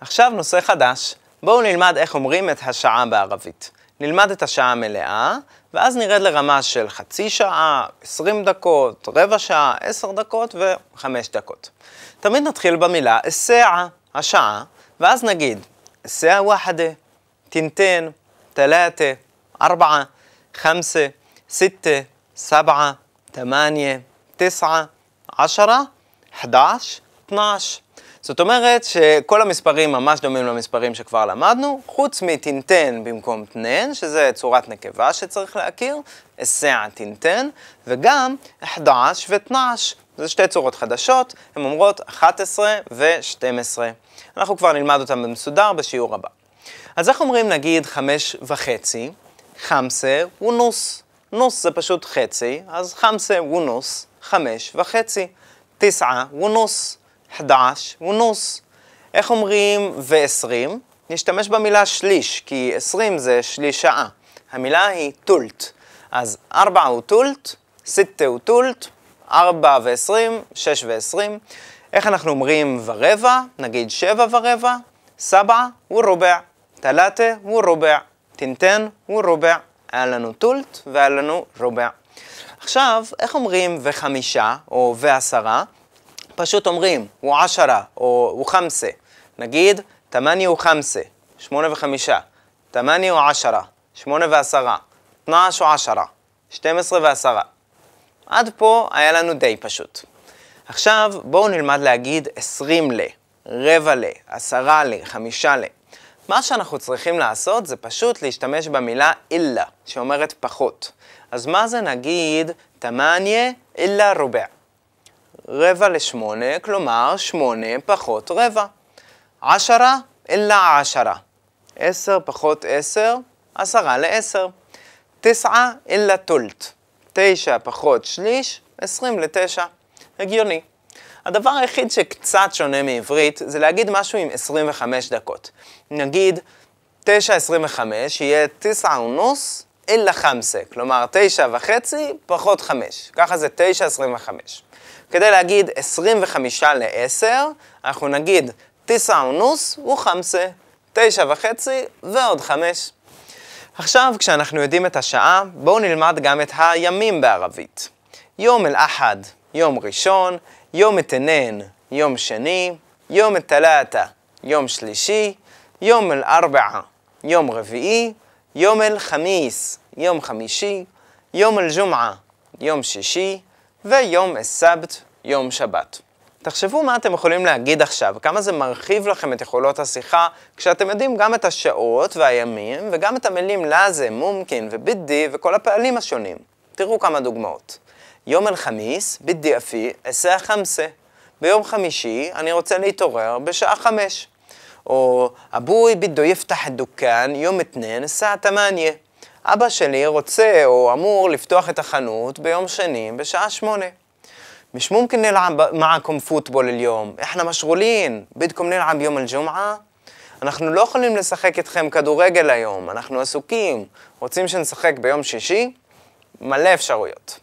עכשיו נושא חדש. בואו נלמד איך אומרים את השעה בערבית. נלמד את השעה המלאה, ואז נרד לרמה של חצי שעה, עשרים דקות, רבע שעה, עשר דקות וחמש דקות. תמיד נתחיל במילה א-סעה, השעה, ואז נגיד א-סעה וחדה, תינתן, תלאתה, ארבעה, חמסה, סיתה, סבעה, תמניה, תשעה, עשרה, חדש, תנעש. זאת אומרת שכל המספרים ממש דומים למספרים שכבר למדנו, חוץ מטינטן במקום תנן, שזה צורת נקבה שצריך להכיר, אסע טינטן, וגם אחדעש ותנעש. זה שתי צורות חדשות, הן אומרות 11 ו-12. אנחנו כבר נלמד אותן במסודר בשיעור הבא. אז איך אומרים נגיד חמש וחצי? חמסה ונוס. נוס זה פשוט חצי, אז חמסה ונוס, חמש וחצי. תשעה ונוס. 11 ונוס. איך אומרים ו-20? נשתמש במילה שליש, כי 20 זה שליש שעה. המילה היא טולט. אז 4 הוא טולט, 6 הוא טולט, 4 ו-20, 6 ו-20. איך אנחנו אומרים ורבע? נגיד 7 ורבע, סבע הוא רובע, תלתה הוא רובע, טינטן הוא רובע. היה לנו טולט והיה לנו רובע. עכשיו, איך אומרים וחמישה או ועשרה? פשוט אומרים, הוא עשרה, או הוא חמסה. נגיד, תמני הוא חמסה, שמונה וחמישה. תמני הוא עשרה, שמונה ועשרה. תנעש הוא עשרה, שתים עשרה ועשרה. עד פה היה לנו די פשוט. עכשיו בואו נלמד להגיד עשרים ל, רבע ל, עשרה ל, חמישה ל. מה שאנחנו צריכים לעשות זה פשוט להשתמש במילה אילה, שאומרת פחות. אז מה זה נגיד תמניה אילה רובע? רבע לשמונה, כלומר שמונה פחות רבע. עשרה אלא עשרה. עשר פחות עשר, עשרה לעשר. תשעה אלא תולט. תשע פחות שליש, עשרים לתשע. הגיוני. הדבר היחיד שקצת שונה מעברית זה להגיד משהו עם 25 דקות. נגיד 9.25 יהיה תשעה ונוס אלא חמסה, כלומר תשע וחצי פחות חמש. ככה זה 9.25. כדי להגיד 25 ל-10, אנחנו נגיד תשע ונוס וחמסה, תשע וחצי ועוד חמש. עכשיו, כשאנחנו יודעים את השעה, בואו נלמד גם את הימים בערבית. יום אל-אחד, יום ראשון, יום אתנן, יום שני, יום אל-תלאתה, יום שלישי, יום אל-ארבעה, יום רביעי, יום אל-חמיס, יום חמישי, יום אל-ג'ומעה, יום שישי, ויום א-סבת, יום שבת. תחשבו מה אתם יכולים להגיד עכשיו, כמה זה מרחיב לכם את יכולות השיחה, כשאתם יודעים גם את השעות והימים, וגם את המילים לאזה, מומקין ובידי וכל הפעלים השונים. תראו כמה דוגמאות. יום אל-חמיס, בידי אפי, עשה חמסה. ביום חמישי אני רוצה להתעורר בשעה חמש. או אבוי בידו יפתח דוכן יום אתנן, עשה תמניה. אבא שלי רוצה או אמור לפתוח את החנות ביום שני בשעה שמונה. مش ممكن نلعب معكم فوتبول اليوم احنا مشغولين بدكم نلعب يوم الجمعة אנחנו לא יכולים לשחק איתכם כדורגל היום, אנחנו עסוקים. רוצים שנשחק ביום שישי? מלא אפשרויות.